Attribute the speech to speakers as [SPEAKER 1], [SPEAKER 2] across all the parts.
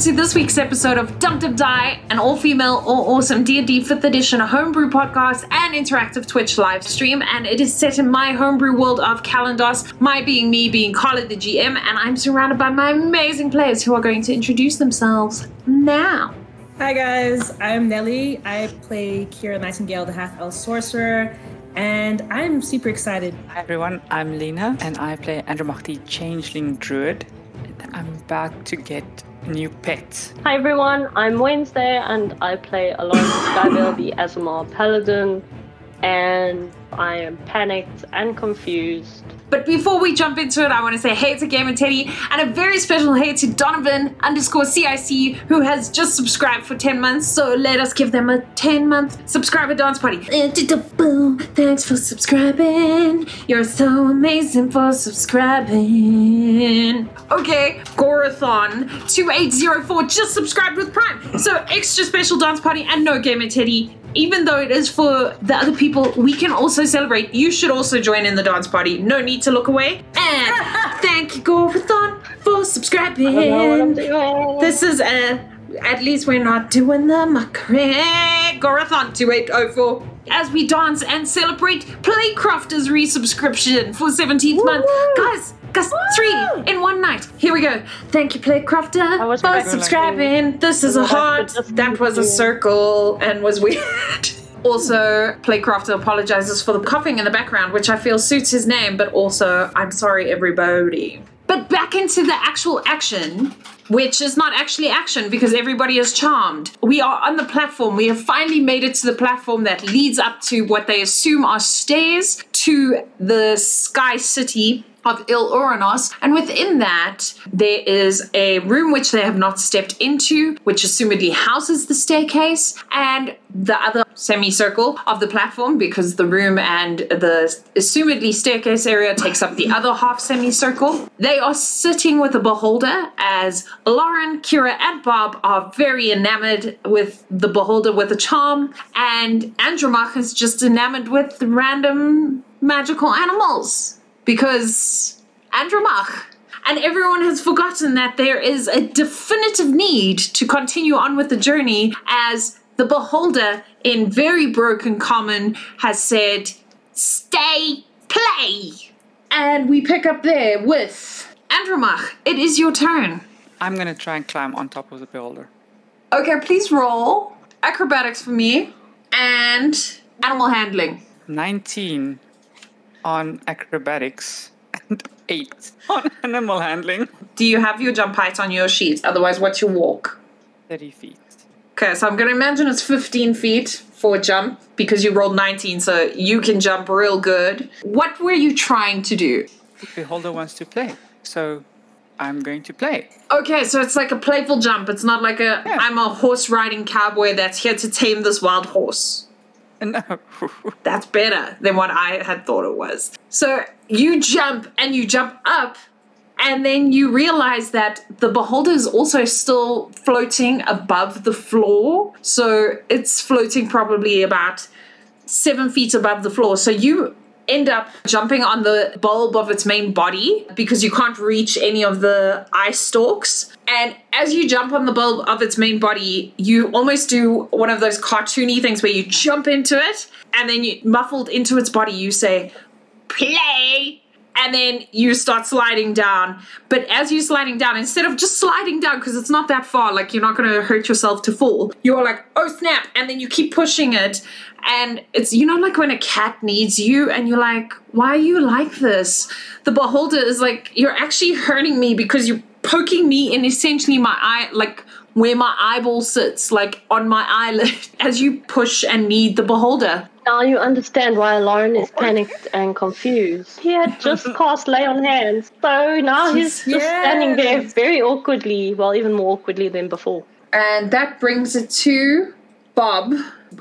[SPEAKER 1] welcome to this week's episode of Dum Dum Die, an all-female, all-awesome D&D 5th edition homebrew podcast and interactive Twitch live stream. And it is set in my homebrew world of Kalandos, my being me, being Carla the GM, and I'm surrounded by my amazing players who are going to introduce themselves now.
[SPEAKER 2] Hi guys, I'm Nelly. I play Kira Nightingale, the Half Elf Sorcerer, and I'm super excited.
[SPEAKER 3] Hi everyone, I'm Lena and I play Andromach the Changeling Druid. I'm about to get new pets.
[SPEAKER 4] Hi everyone, I'm Wednesday and I play along with Skyville the Aasimar Paladin and I am panicked and confused.
[SPEAKER 1] But before we jump into it, I want to say hey to Gamer Teddy and a very special hey to Donovan underscore CIC who has just subscribed for 10 months. So let us give them a 10 month subscriber dance party. Eh, Thanks for subscribing. You're so amazing for subscribing. Okay, Gorathon 2804 just subscribed with Prime. So extra special dance party and no Gamer Teddy even though it is for the other people, we can also celebrate. You should also join in the dance party. No need to look away. And thank you, Gorathon, for subscribing.
[SPEAKER 4] I don't know what I'm doing.
[SPEAKER 1] This is uh at least we're not doing the mockery. Gorathon 2804. As we dance and celebrate Playcrafters resubscription for 17th month. Guys, guys, three in one night. Here we go. Thank you, Playcrafter, for subscribing. This is a heart. That was a circle and was weird. Also, Playcrafter apologizes for the coughing in the background, which I feel suits his name, but also, I'm sorry, everybody. But back into the actual action, which is not actually action because everybody is charmed. We are on the platform. We have finally made it to the platform that leads up to what they assume are stairs to the Sky City of Il Oranos, and within that, there is a room which they have not stepped into, which assumedly houses the staircase, and the other semicircle of the platform, because the room and the assumedly staircase area takes up the other half semicircle. They are sitting with a beholder as Lauren, Kira, and Bob are very enamored with the beholder with a charm, and Andromach is just enamored with random magical animals because Andromach. And everyone has forgotten that there is a definitive need to continue on with the journey as the beholder in very broken common has said, stay, play. And we pick up there with Andromach. It is your turn.
[SPEAKER 3] I'm gonna try and climb on top of the beholder.
[SPEAKER 1] Okay, please roll acrobatics for me and animal handling.
[SPEAKER 3] 19 on acrobatics and 8 on animal handling.
[SPEAKER 1] Do you have your jump height on your sheet? Otherwise, what's your walk?
[SPEAKER 3] 30 feet.
[SPEAKER 1] Okay, so I'm gonna imagine it's 15 feet for a jump because you rolled 19, so you can jump real good. What were you trying to do?
[SPEAKER 3] The beholder wants to play, so I'm going to play.
[SPEAKER 1] Okay, so it's like a playful jump. It's not like a
[SPEAKER 3] Yeah.
[SPEAKER 1] am a horse riding cowboy that's here to tame this wild horse.
[SPEAKER 3] No.
[SPEAKER 1] That's better than what I had thought it was. So you jump and you jump up, and then you realize that the beholder is also still floating above the floor. So it's floating probably about seven feet above the floor. So you end up jumping on the bulb of its main body because you can't reach any of the eye stalks. And as you jump on the bulb of its main body, you almost do one of those cartoony things where you jump into it and then you muffled into its body, you say, play and then you start sliding down. But as you're sliding down, instead of just sliding down, because it's not that far, like you're not going to hurt yourself to fall, you're like, oh snap, and then you keep pushing it. And it's, you know, like when a cat needs you and you're like, why are you like this? The beholder is like, you're actually hurting me because you're poking me in essentially my eye, like where my eyeball sits, like on my eyelid, as you push and need the beholder.
[SPEAKER 4] Now you understand why Lauren is panicked and confused. He had just cast Lay on Hands, so now he's just standing there very awkwardly, well, even more awkwardly than before.
[SPEAKER 1] And that brings it to Bob.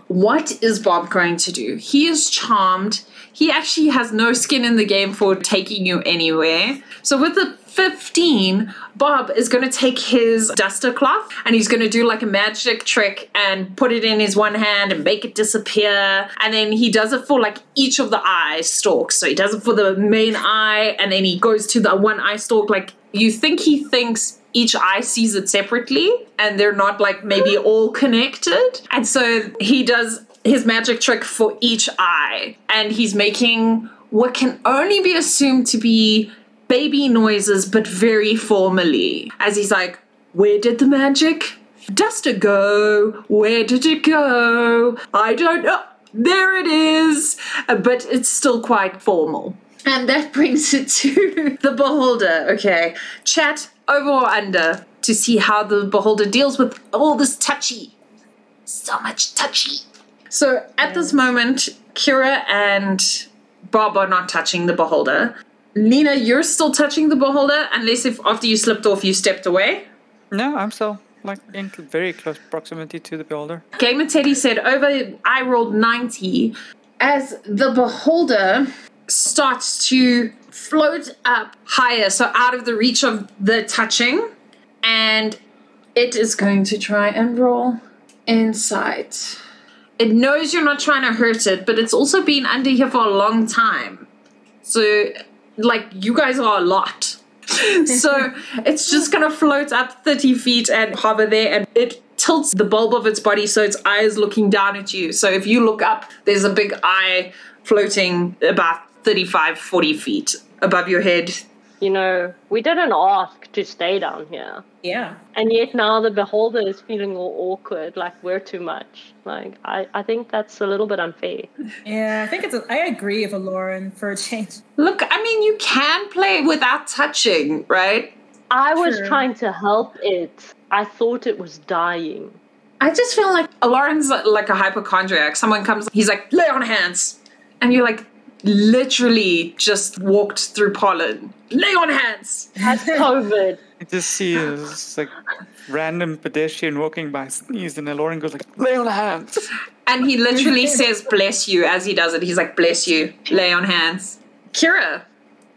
[SPEAKER 1] What is Bob going to do? He is charmed. He actually has no skin in the game for taking you anywhere. So with the 15, Bob is going to take his duster cloth and he's going to do like a magic trick and put it in his one hand and make it disappear. And then he does it for like each of the eye stalks. So he does it for the main eye and then he goes to the one eye stalk. Like you think he thinks each eye sees it separately and they're not like maybe all connected. And so he does his magic trick for each eye and he's making what can only be assumed to be baby noises, but very formally. As he's like, Where did the magic duster go? Where did it go? I don't know. There it is. Uh, but it's still quite formal. And that brings it to the beholder. Okay. Chat over or under to see how the beholder deals with all this touchy. So much touchy. So at this moment, Kira and Bob are not touching the beholder. Lena, you're still touching the beholder, unless if after you slipped off you stepped away.
[SPEAKER 3] No, I'm still like in very close proximity to the beholder.
[SPEAKER 1] Gamer Teddy said over I rolled 90 as the beholder starts to float up higher, so out of the reach of the touching, and it is going to try and roll insight. It knows you're not trying to hurt it, but it's also been under here for a long time. So like you guys are a lot. so it's just gonna float up 30 feet and hover there and it tilts the bulb of its body so its eye is looking down at you. So if you look up, there's a big eye floating about 35, 40 feet above your head.
[SPEAKER 4] You know, we didn't ask to stay down here.
[SPEAKER 2] Yeah.
[SPEAKER 4] And yet now the beholder is feeling all awkward, like we're too much. Like I, I think that's a little bit unfair.
[SPEAKER 2] Yeah, I think it's. A, I agree with Lauren for a change.
[SPEAKER 1] Look, I mean, you can play without touching, right?
[SPEAKER 4] I was True. trying to help it. I thought it was dying.
[SPEAKER 1] I just feel like Lauren's like a hypochondriac. Someone comes, he's like, lay on hands. And you're like, literally just walked through pollen. Lay on hands.
[SPEAKER 4] Has COVID.
[SPEAKER 3] I just see uh, this like random pedestrian walking by, sneeze, and Lauren goes like, "Lay on hands,"
[SPEAKER 1] and he literally says, "Bless you" as he does it. He's like, "Bless you, lay on hands." Kira,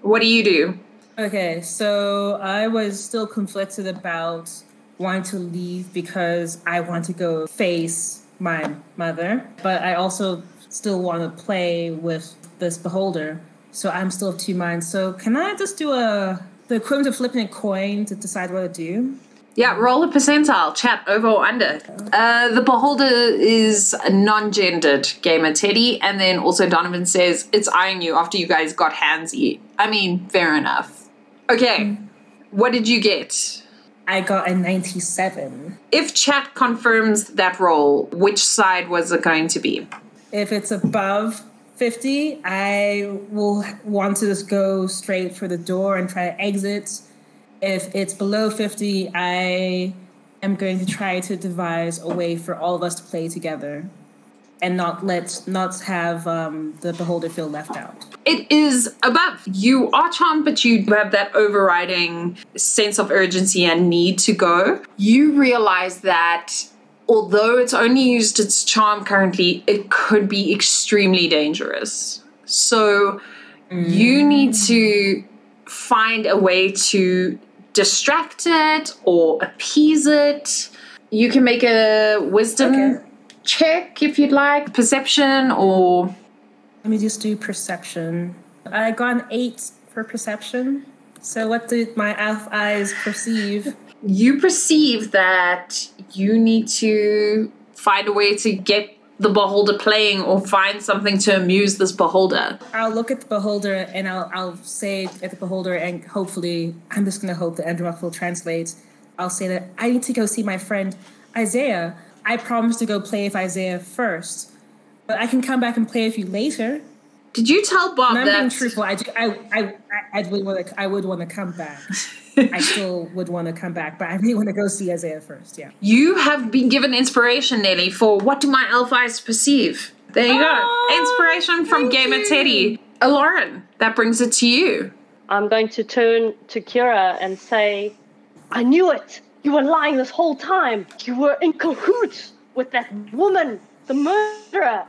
[SPEAKER 1] what do you do?
[SPEAKER 2] Okay, so I was still conflicted about wanting to leave because I want to go face my mother, but I also still want to play with this beholder. So I'm still of two minds. So can I just do a the equivalent of flipping a coin to decide what to do?
[SPEAKER 1] Yeah, roll a percentile. Chat over or under. Uh, the beholder is a non-gendered gamer, Teddy, and then also Donovan says it's eyeing you after you guys got handsy. I mean, fair enough. Okay, mm. what did you get?
[SPEAKER 2] I got a 97.
[SPEAKER 1] If chat confirms that roll, which side was it going to be?
[SPEAKER 2] If it's above 50, I will want to just go straight for the door and try to exit. If it's below 50, I am going to try to devise a way for all of us to play together and not let not have um, the beholder feel left out.
[SPEAKER 1] It is above. You are charmed, but you have that overriding sense of urgency and need to go. You realize that although it's only used its charm currently, it could be extremely dangerous. So mm. you need to find a way to distract it or appease it. You can make a wisdom okay. check if you'd like, perception or.
[SPEAKER 2] Let me just do perception. I got an eight for perception. So, what did my elf eyes perceive?
[SPEAKER 1] You perceive that you need to find a way to get the beholder playing or find something to amuse this beholder.
[SPEAKER 2] I'll look at the beholder and I'll, I'll say at the beholder, and hopefully, I'm just going to hope that Andrew will translate. I'll say that I need to go see my friend Isaiah. I promised to go play with Isaiah first, but I can come back and play with you later.
[SPEAKER 1] Did you tell Bob
[SPEAKER 2] and I'm
[SPEAKER 1] that?
[SPEAKER 2] being truthful. I, I, I, I, would want to. I would want to come back. I still would want to come back, but I really want to go see Isaiah first. Yeah.
[SPEAKER 1] You have been given inspiration, Nelly, for what do my elf eyes perceive? There you oh, go. Inspiration from Gamer you. Teddy. Lauren, that brings it to you.
[SPEAKER 4] I'm going to turn to Kira and say, I knew it. You were lying this whole time. You were in cahoots with that woman, the murderer.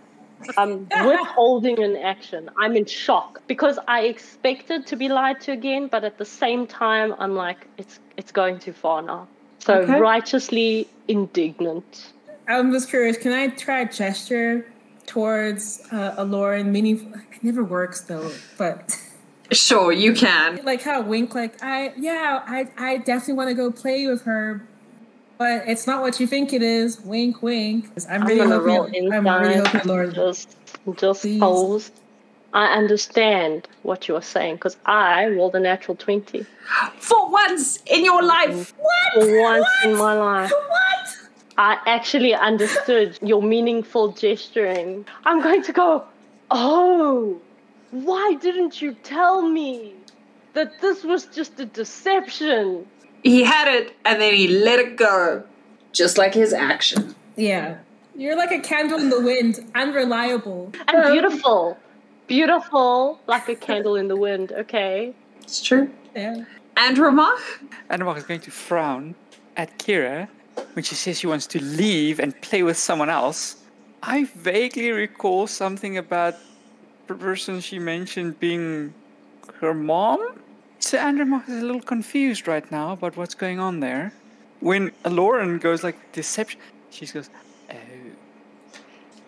[SPEAKER 4] I'm withholding an action. I'm in shock because I expected to be lied to again, but at the same time, I'm like, it's it's going too far now. So
[SPEAKER 1] Okay.
[SPEAKER 4] righteously indignant.
[SPEAKER 2] I'm just curious. Can I try a gesture towards uh, a Lauren? Meaning, it never works though. But
[SPEAKER 1] Sure, you can.
[SPEAKER 2] like how wink, like I, yeah, I, I definitely want to go play with her, but it's not what you think it is. Wink, wink. I'm
[SPEAKER 4] I'm gonna roll
[SPEAKER 2] hoping. I'm really hoping, Lauren.
[SPEAKER 4] Just, just
[SPEAKER 2] Please.
[SPEAKER 4] pose. I understand what you are saying because I rolled a natural 20
[SPEAKER 1] For once in your mm-hmm. life. What?
[SPEAKER 4] for once
[SPEAKER 1] What?
[SPEAKER 4] in my life.
[SPEAKER 1] What?
[SPEAKER 4] I actually understood your meaningful gesturing. I'm going to go, oh, why didn't you tell me that this was just a deception?
[SPEAKER 1] He had it and then he let it go. Just like his action.
[SPEAKER 2] Yeah, you're like a candle in the wind, unreliable.
[SPEAKER 4] And beautiful. Beautiful, like a candle in the wind, okay?
[SPEAKER 1] It's true.
[SPEAKER 2] Yeah.
[SPEAKER 1] Andrew Mach?
[SPEAKER 3] Andromach is going to frown at Kira when she says she wants to leave and play with someone else. I vaguely recall something about the person she mentioned being her mom. So Andromach is a little confused right now about what's going on there. When Lauren goes like deception, she goes, "Oh,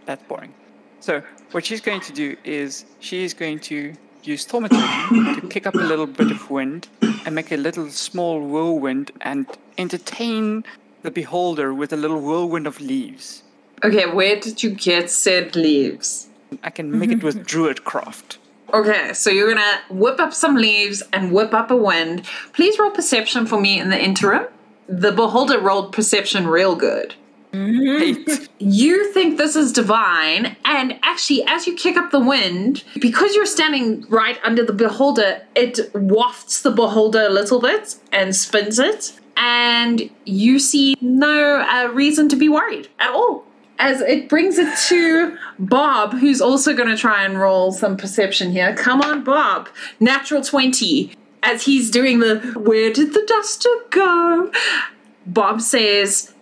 [SPEAKER 3] that's boring." So what she's going to do is she is going to use thaumaturgy to kick up a little bit of wind and make a little small whirlwind and entertain the beholder with a little whirlwind of leaves.
[SPEAKER 1] Okay, where did you get said leaves?
[SPEAKER 3] I can make it with druidcraft.
[SPEAKER 1] Okay, so you're gonna whip up some leaves and whip up a wind. Please roll perception for me in the interim. The beholder rolled perception real good.
[SPEAKER 3] Eight.
[SPEAKER 1] You think this is divine, and actually, as you kick up the wind, because you're standing right under the beholder, it wafts the beholder a little bit and spins it, and you see no uh, reason to be worried at all. As it brings it to Bob, who's also going to try and roll some perception here. Come on, Bob. Natural 20. As he's doing the where did the duster go? Bob says,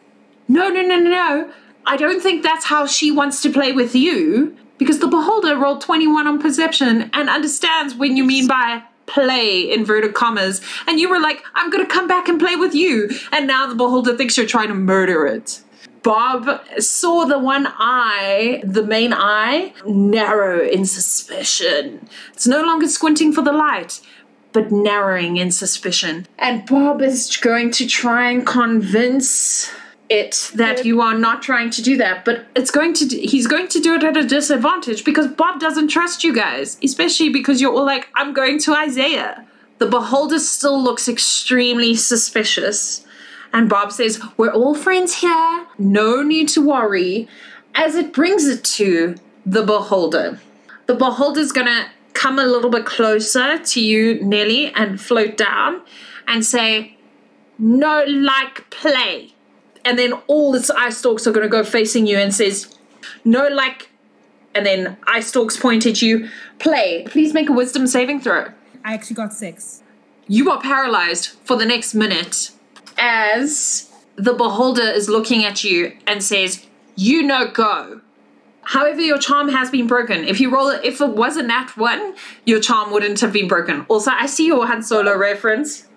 [SPEAKER 1] no, no, no, no, no. I don't think that's how she wants to play with you because the beholder rolled 21 on perception and understands when you mean by play, inverted commas. And you were like, I'm going to come back and play with you. And now the beholder thinks you're trying to murder it. Bob saw the one eye, the main eye, narrow in suspicion. It's no longer squinting for the light, but narrowing in suspicion. And Bob is going to try and convince it that you are not trying to do that but it's going to he's going to do it at a disadvantage because bob doesn't trust you guys especially because you're all like i'm going to isaiah the beholder still looks extremely suspicious and bob says we're all friends here no need to worry as it brings it to the beholder the beholder's gonna come a little bit closer to you nelly and float down and say no like play and then all its eye stalks are to go facing you and says, no, like, and then eye stalks point at you, play. Please make a wisdom saving throw.
[SPEAKER 2] I actually got six.
[SPEAKER 1] You are paralyzed for the next minute as the beholder is looking at you and says, you no go. However, your charm has been broken. If you roll it, if it was a nat one, your charm wouldn't have been broken. Also, I see your Han Solo reference.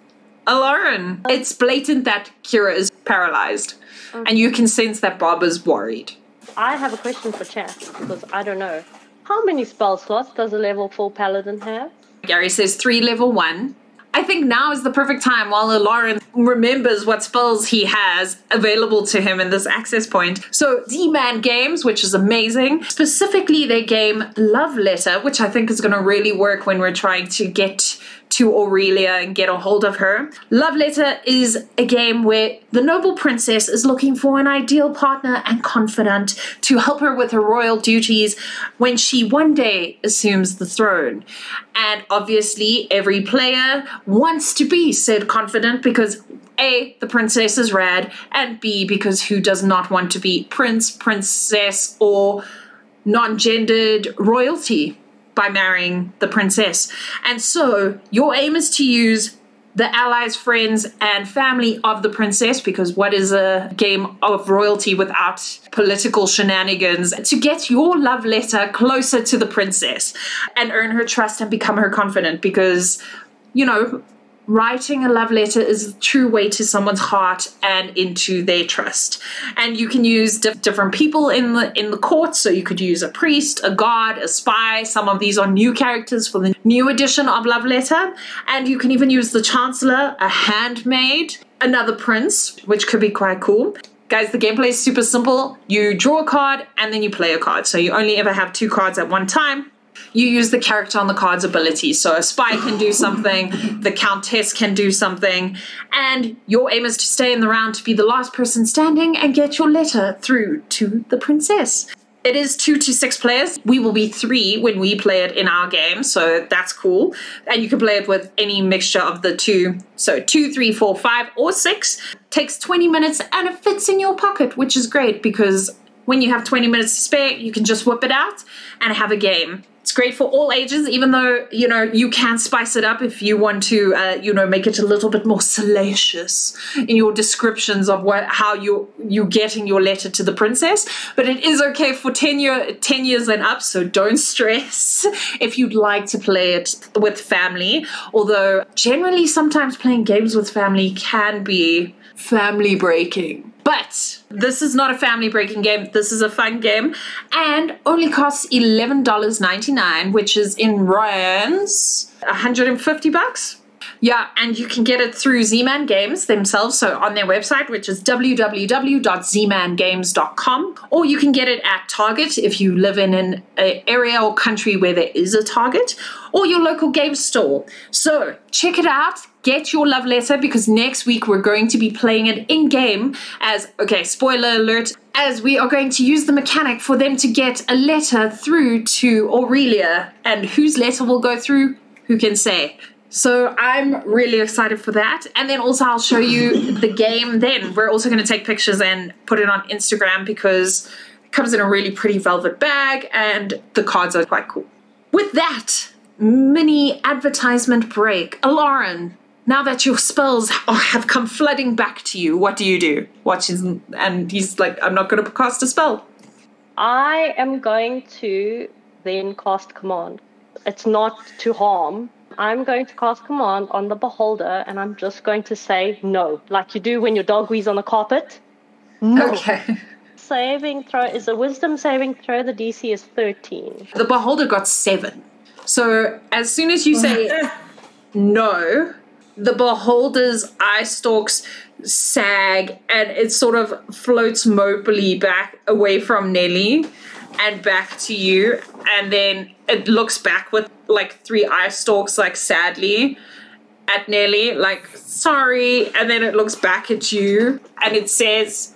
[SPEAKER 1] Lauren, it's blatant that Kira is paralyzed, and you can sense that Bob is worried.
[SPEAKER 4] I have a question for chat because I don't know. How many spell slots does a level 4 paladin have?
[SPEAKER 1] Gary says three level one. I think now is the perfect time while Lauren remembers what spells he has available to him in this access point. So, Z-Man Games, which is amazing. Specifically, their game Love Letter, which I think is going to really work when we're trying to get to Aurelia and get a hold of her. Love Letter is a game where the noble princess is looking for an ideal partner and confidant to help her with her royal duties when she one day assumes the throne. And obviously, every player wants to be said confidant because A, the princess is rad, and B, because who does not want to be prince, princess, or non gendered royalty? By marrying the princess. And so your aim is to use the allies, friends, and family of the princess, because what is a game of royalty without political shenanigans, to get your love letter closer to the princess and earn her trust and become her confidant. Because, you know, writing a love letter is a true way to someone's heart and into their trust. And you can use di- different people in the in the court. So you could use a priest a guard a spy. Some of these are new characters for the new edition of love letter. And you can even use the chancellor a handmaid another prince which could be quite cool. Guys, the gameplay is super simple. You draw a card and then you play a card. So you only ever have two cards at one time you use the character on the card's abilities. So a spy can do something, the countess can do something, and your aim is to stay in the round to be the last person standing and get your letter through to the princess. It is two to six players. We will be three when we play it in our game, so that's cool. And you can play it with any mixture of the two. So two, three, four, five, or six. Takes 20 minutes and it fits in your pocket, which is great because when you have 20 minutes to spare, you can just whip it out and have a game. It's great for all ages, even though you know you can spice it up if you want to, uh, you know, make it a little bit more salacious in your descriptions of what how you you're getting your letter to the princess. But it is okay for ten year ten years and up, so don't stress if you'd like to play it with family. Although generally, sometimes playing games with family can be family breaking. But this is not a family breaking game. This is a fun game and only costs $11.99, which is in rands 150 bucks. Yeah, and you can get it through Z-Man Games themselves, so on their website, which is www.zmangames.com, or you can get it at Target if you live in an area or country where there is a Target, or your local game store. So check it out, get your love letter, because next week we're going to be playing it in game as, okay, spoiler alert, as we are going to use the mechanic for them to get a letter through to Aurelia, and whose letter will go through, who can say? So I'm really excited for that. And then also I'll show you the game then. We're also going to take pictures and put it on Instagram because it comes in a really pretty velvet bag and the cards are quite cool. With that mini advertisement break, Lauren, now that your spells have come flooding back to you, what do you do? Watches and he's like, I'm not going to cast a spell.
[SPEAKER 4] I am going to then cast command. It's not to harm, I'm going to cast command on the beholder and I'm just going to say no, like you do when your dog wheezes on the carpet. No.
[SPEAKER 1] Okay.
[SPEAKER 4] Saving throw is a wisdom saving throw. The DC is 13.
[SPEAKER 1] The beholder got seven. So as soon as you say no, the beholder's eye stalks sag and it sort of floats mopily back away from Nelly and back to you and then it looks back with like three eye stalks like sadly at Nelly like sorry and then it looks back at you and it says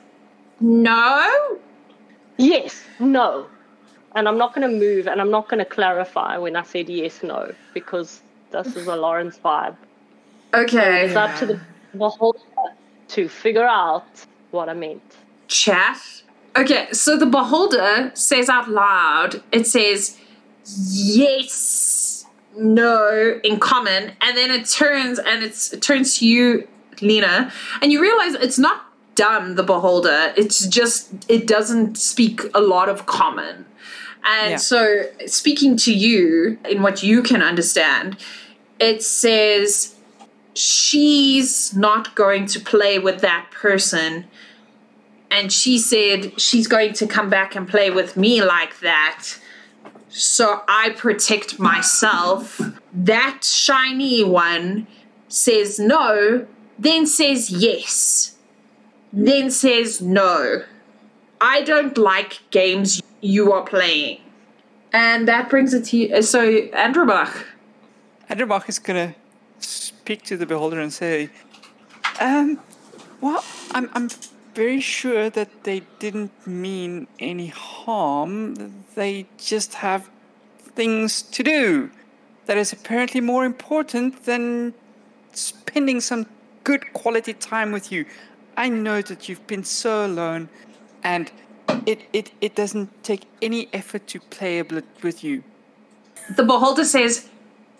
[SPEAKER 1] no
[SPEAKER 4] Yes, no. And I'm not going to move and I'm not going to clarify when I said yes, no, because this is a Lawrence vibe.
[SPEAKER 1] okay
[SPEAKER 4] It's up to the beholder to figure out what I meant.
[SPEAKER 1] chat okay so the beholder says out loud it says yes no in common and then it turns and it's it turns to you lena and you realize it's not dumb the beholder it's just it doesn't speak a lot of common and
[SPEAKER 3] Yeah.
[SPEAKER 1] so speaking to you in what you can understand it says she's not going to play with that person and she said she's going to come back and play with me like that. So I protect myself. That shiny one says no, then says yes, then says no. I don't like games you are playing. And that brings it to you. uh, So, Androbach.
[SPEAKER 3] Andromach is gonna speak to the beholder and say, um, well, I'm, I'm very sure that they didn't mean any harm. They just have things to do that is apparently more important than spending some good quality time with you. I know that you've been so alone, and it, it, it doesn't take any effort to play a bit with you.
[SPEAKER 1] The beholder says,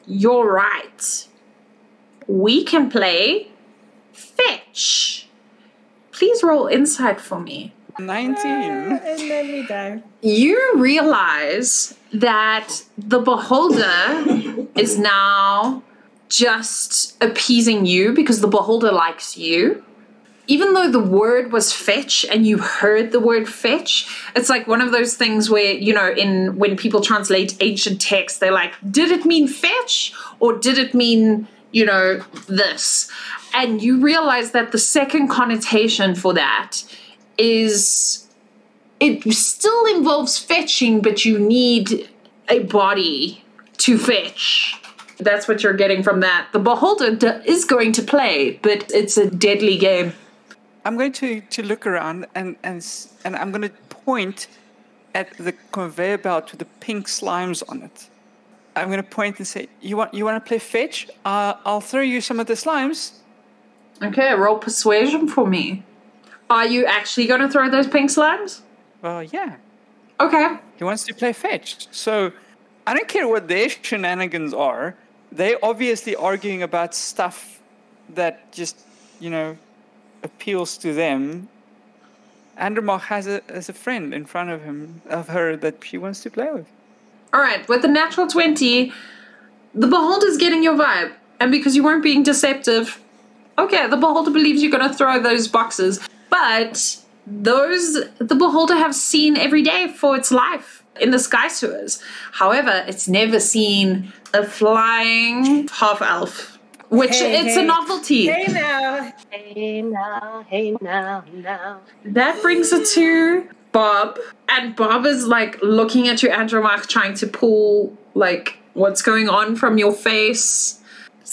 [SPEAKER 1] You're right. we can play fetch. Please roll insight for me.
[SPEAKER 3] 19.
[SPEAKER 2] Uh, and then we die.
[SPEAKER 1] You realize that the beholder is now just appeasing you because the beholder likes you. Even though the word was fetch and you heard the word fetch, it's like one of those things where, you know, in when people translate ancient texts, they're like, did it mean fetch or did it mean, you know, this? And you realize that the second connotation for that is it still involves fetching, but you need a body to fetch. That's what you're getting from that. The beholder d- is going to play, but it's a deadly game.
[SPEAKER 3] I'm going to, to look around and, and, and I'm going to point at the conveyor belt with the pink slimes on it. I'm going to point and say, "You want you want to play fetch? Uh, I'll throw you some of the slimes."
[SPEAKER 1] Okay, roll persuasion for me. Are you actually going to throw those pink slimes?
[SPEAKER 3] Well, yeah,
[SPEAKER 1] Okay.
[SPEAKER 3] he wants to play fetch. So I don't care what their shenanigans are. They're obviously arguing about stuff that just you know appeals to them. Andromach has a has a friend in front of him of her that she wants to play with.
[SPEAKER 1] All right, with the natural 20, the beholder's getting your vibe. And because you weren't being deceptive, okay, the beholder believes you're going to throw those boxes. But those, the beholder have seen every day for its life in the sky sewers. However, it's never seen a flying half elf, which
[SPEAKER 2] Hey,
[SPEAKER 1] it's
[SPEAKER 2] hey.
[SPEAKER 1] a novelty.
[SPEAKER 2] Hey now.
[SPEAKER 4] Hey now, hey now, now.
[SPEAKER 1] That brings it to Bob, and Bob is like looking at you, Andromach, trying to pull like what's going on from your face.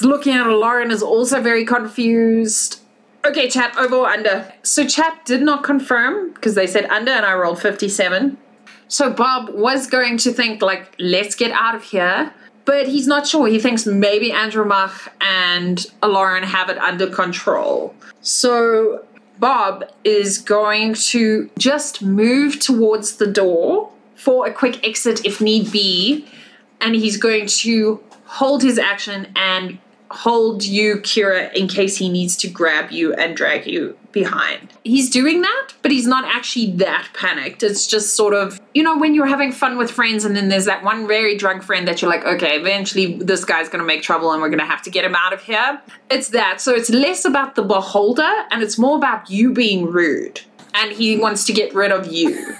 [SPEAKER 1] Looking at Lauren is also very confused. Okay, chat over or under. So chat did not confirm because they said under, and I rolled fifty-seven. So Bob was going to think like, let's get out of here. But he's not sure. He thinks maybe Andromach and Lauren have it under control. So Bob is going to just move towards the door for a quick exit if need be. And he's going to hold his action and hold you, Kira, in case he needs to grab you and drag you behind. He's doing that, but he's not actually that panicked. It's just sort of, you know, when you're having fun with friends and then there's that one very drunk friend that you're like, okay, eventually this guy's gonna make trouble and we're gonna have to get him out of here. It's that. So it's less about the beholder and it's more about you being rude. And he wants to get rid of you.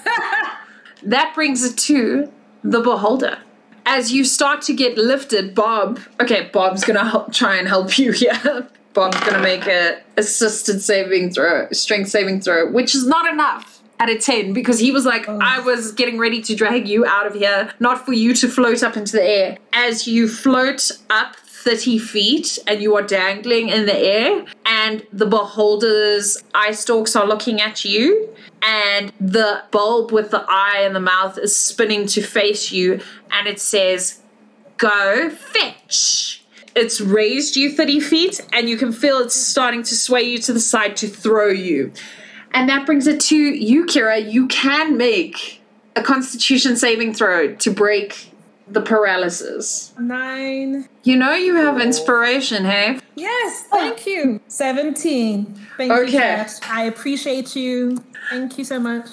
[SPEAKER 1] that brings it to the beholder as you start to get lifted, Bob. Okay, Bob's gonna help, try and help you here. Bob's gonna make a assisted saving throw, strength saving throw, which is not enough at a 10 because he was like, oh. I was getting ready to drag you out of here, not for you to float up into the air. As you float up 30 feet and you are dangling in the air, and the beholder's eye stalks are looking at you, and the bulb with the eye and the mouth is spinning to face you, and it says, Go fetch. It's raised you 30 feet, and you can feel it's starting to sway you to the side to throw you. And that brings it to you, Kira. You can make a constitution saving throw to break the paralysis.
[SPEAKER 2] Nine.
[SPEAKER 1] You know you have inspiration, hey?
[SPEAKER 2] Yes, thank you. 17. Thank
[SPEAKER 1] Okay.
[SPEAKER 2] you. I appreciate you. Thank you so much.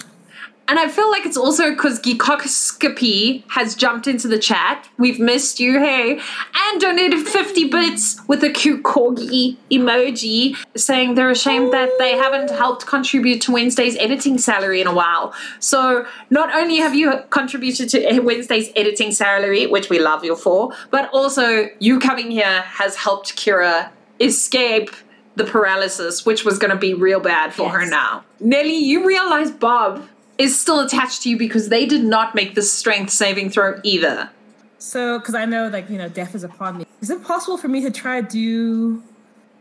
[SPEAKER 1] And I feel like it's also because Geekoscopy has jumped into the chat. We've missed you, hey. And donated 50 bits with a cute corgi emoji saying they're ashamed that they haven't helped contribute to Wednesday's editing salary in a while. So not only have you contributed to Wednesday's editing salary, which we love you for, but also you coming here has helped Kira escape the paralysis, which was going to be real bad for her now. Nelly, you realize Bob is still attached to you because they did not make the strength saving throw either.
[SPEAKER 2] So, because I know, like, you know, death is upon me. Is it possible for me to try to do.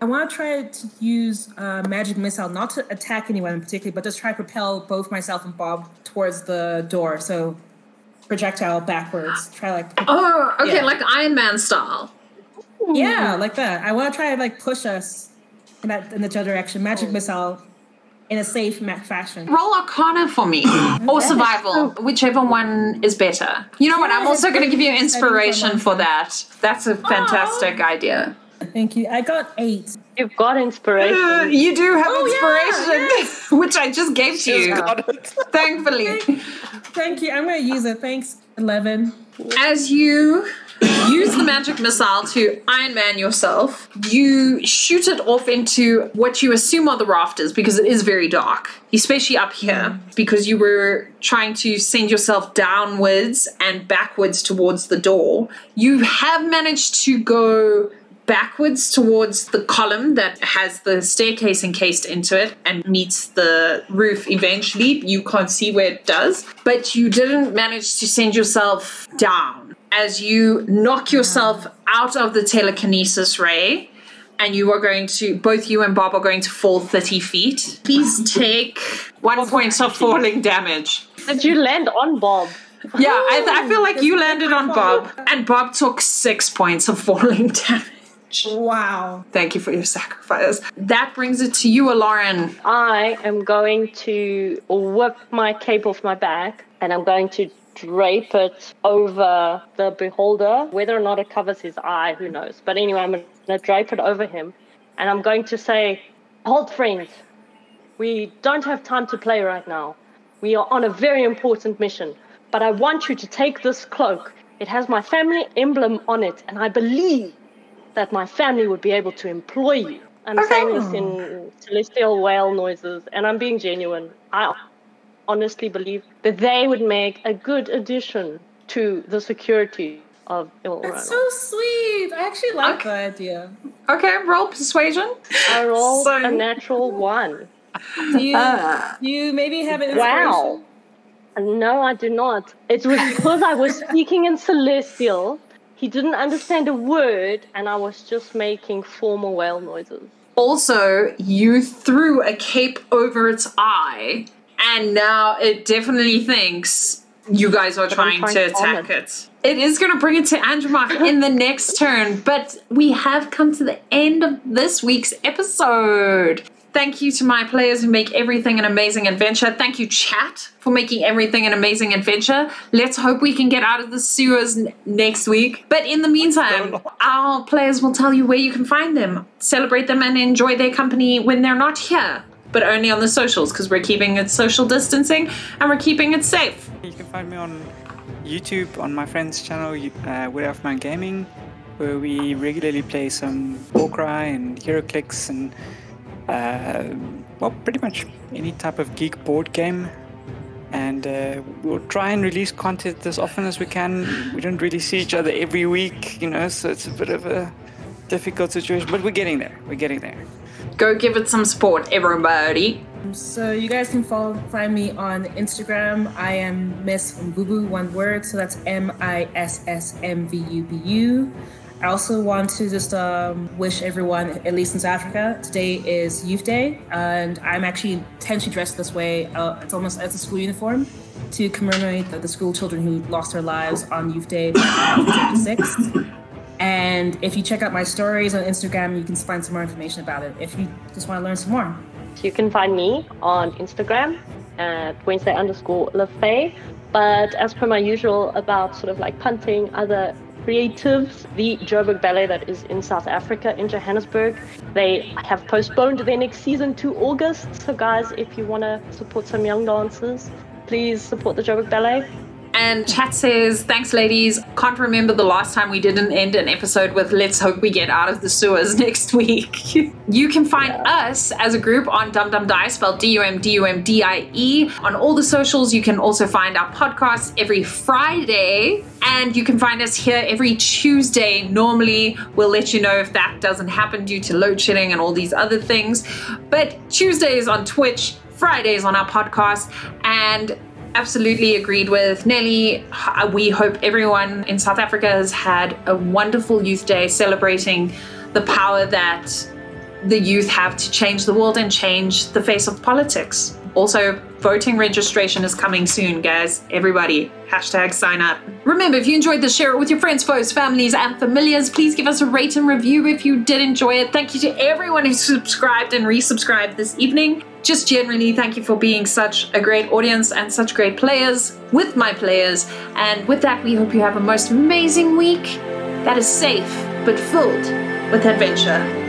[SPEAKER 2] I want to try to use uh, magic missile, not to attack anyone in particular, but just try to propel both myself and Bob towards the door. So, projectile backwards. Try, like.
[SPEAKER 1] Oh, okay,
[SPEAKER 2] Yeah.
[SPEAKER 1] like Iron Man style.
[SPEAKER 2] Yeah, like that. I want to try to, like, push us in, that, in the other direction. Magic missile in a safe fashion.
[SPEAKER 1] Roll Arcana for me, or Survival, whichever one is better. You know what? I'm also going to give you
[SPEAKER 2] been exciting for a
[SPEAKER 1] inspiration for that. That's a fantastic idea.
[SPEAKER 2] Thank you. I got eight.
[SPEAKER 4] You've got inspiration.
[SPEAKER 1] Uh, you do have
[SPEAKER 2] Oh, yeah,
[SPEAKER 1] inspiration, which I just gave to you,
[SPEAKER 3] Got it.
[SPEAKER 1] thankfully.
[SPEAKER 2] Thank you. I'm gonna use it. Thanks, Eleven.
[SPEAKER 1] As you use the magic missile to Iron Man yourself, you shoot it off into what you assume are the rafters because it is very dark, especially up here, because you were trying to send yourself downwards and backwards towards the door. You have managed to go backwards towards the column that has the staircase encased into it and meets the roof eventually. You can't see where it does, but you didn't manage to send yourself down. As you knock yourself out of the telekinesis ray, and you are going to, both you and Bob are going to fall 30 feet. Please mm-hmm. take one point of falling damage.
[SPEAKER 4] Did you land on Bob?
[SPEAKER 1] Yeah, I, I feel like you landed on Bob, and Bob took six points of falling damage.
[SPEAKER 2] Wow.
[SPEAKER 1] Thank you for your sacrifice. That brings it to you, Lauren.
[SPEAKER 4] I am going to whip my cape off my back and I'm going to drape it over the beholder. Whether or not it covers his eye, who knows. But anyway, I'm going to drape it over him and I'm going to say, Hold, friend. We don't have time to play right now. We are on a very important mission. But I want you to take this cloak. It has my family emblem on it, and I believe that my family would be able to employ you. I'm saying this oh. in celestial whale noises, and I'm being genuine. I honestly believe that they would make a good addition to the security of Il
[SPEAKER 2] That's so sweet. I actually like
[SPEAKER 1] Okay.
[SPEAKER 2] the idea.
[SPEAKER 1] Okay, roll persuasion.
[SPEAKER 4] I rolled
[SPEAKER 1] So-
[SPEAKER 4] a natural one.
[SPEAKER 2] Do you,
[SPEAKER 1] uh,
[SPEAKER 2] do you maybe have an inspiration?
[SPEAKER 4] Wow. No, I do not. It was because I was speaking in celestial. He didn't understand a word, and I was just making formal whale noises.
[SPEAKER 1] Also, you threw a cape over its eye, and now it definitely thinks you guys are trying,
[SPEAKER 4] trying
[SPEAKER 1] to attack it. It is going to bring it to Andromach in the next turn, but we have come to the end of this week's episode. Thank you to my players who make everything an amazing adventure. Thank you, chat, for making everything an amazing adventure. Let's hope we can get out of the sewers n- next week. But in the meantime, our players will tell you where you can find them, celebrate them, and enjoy their company when they're not here, but only on the socials because we're keeping it social distancing and we're keeping it safe.
[SPEAKER 3] You can find me on YouTube on my friend's channel, uh, Wood Elfman Gaming, where we regularly play some Warcry and HeroClix and uh, well, pretty much any type of geek board game. And uh, we'll try and release content as often as we can. We don't really see each other every week, you know, so it's a bit of a difficult situation, but we're getting there. We're getting there.
[SPEAKER 1] Go give it some support, everybody.
[SPEAKER 2] So you guys can follow find me on Instagram. I am Miss Mvubu, one word. So that's M I S S M V U B U. I also want to just um, wish everyone, at least in South Africa, today is Youth Day, and I'm actually intentionally dressed this way. Uh, it's almost as a school uniform to commemorate the, the school children who lost their lives on Youth Day, October 6th. And if you check out my stories on Instagram, you can find some more information about it. If you just want to learn some more.
[SPEAKER 4] You can find me on Instagram at Wednesday underscore LaFay. But as per my usual about sort of like punting other creatives, the Joburg Ballet that is in South Africa, in Johannesburg, they have postponed their next season to August. So guys, if you want to support some young dancers, please support the Joburg Ballet.
[SPEAKER 1] And chat says, thanks, ladies. Can't remember the last time we didn't end an episode with let's hope we get out of the sewers next week. you can find us as a group on Dum Dum Die, spelled D U M D U M D I E, on all the socials. You can also find our podcast every Friday. And you can find us here every Tuesday. Normally, we'll let you know if that doesn't happen due to load shedding and all these other things. But Tuesdays on Twitch, Fridays on our podcast, and absolutely agreed with Nelly. We hope everyone in South Africa has had a wonderful Youth Day celebrating the power that the youth have to change the world and change the face of politics. Also, voting registration is coming soon, guys. Everybody, hashtag sign up. Remember, if you enjoyed this, share it with your friends, foes, families, and familiars. Please give us a rate and review if you did enjoy it. Thank you to everyone who subscribed and resubscribed this evening. Just generally, thank you for being such a great audience and such great players with my players. And with that, we hope you have a most amazing week that is safe but filled with adventure.